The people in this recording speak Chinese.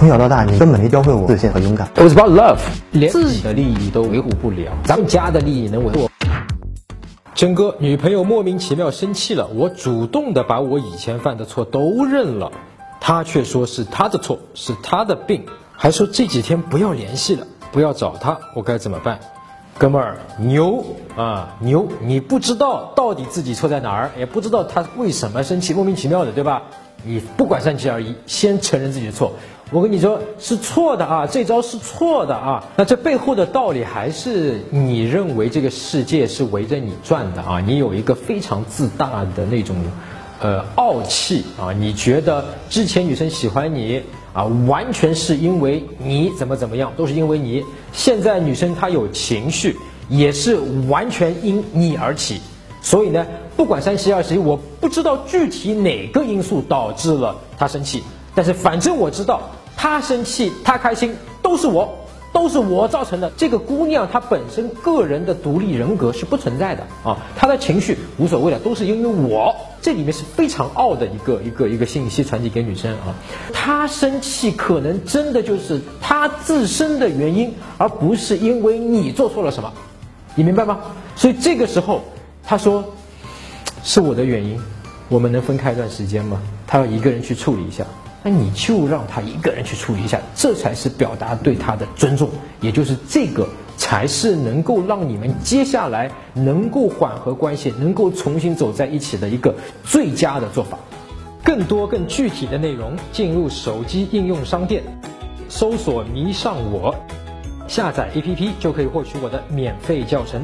从小到大，你根本没教会我自信和勇敢。It was about love，连自己的利益都维护不了，咱们家的利益能维护？真哥，女朋友莫名其妙生气了，我主动的把我以前犯的错都认了，她却说是她的错，是她的病，还说这几天不要联系了，不要找她，我该怎么办？哥们儿，牛啊牛！你不知道到底自己错在哪儿，也不知道她为什么生气，莫名其妙的，对吧？你不管三七二十一，先承认自己的错。我跟你说是错的啊，这招是错的啊。那这背后的道理还是你认为这个世界是围着你转的啊？你有一个非常自大的那种，呃，傲气啊。你觉得之前女生喜欢你？啊，完全是因为你怎么怎么样，都是因为你。现在女生她有情绪，也是完全因你而起。所以呢，不管三七二十一，我不知道具体哪个因素导致了她生气，但是反正我知道，他生气他开心都是我。都是我造成的。这个姑娘她本身个人的独立人格是不存在的啊，她的情绪无所谓的，都是因为我。这里面是非常傲的一个一个一个信息传递给女生啊。她生气可能真的就是她自身的原因，而不是因为你做错了什么，你明白吗？所以这个时候她说是我的原因，我们能分开一段时间吗？她要一个人去处理一下。那你就让他一个人去处理一下，这才是表达对他的尊重，也就是这个才是能够让你们接下来能够缓和关系，能够重新走在一起的一个最佳的做法。更多更具体的内容，进入手机应用商店，搜索“迷上我”，下载 APP 就可以获取我的免费教程。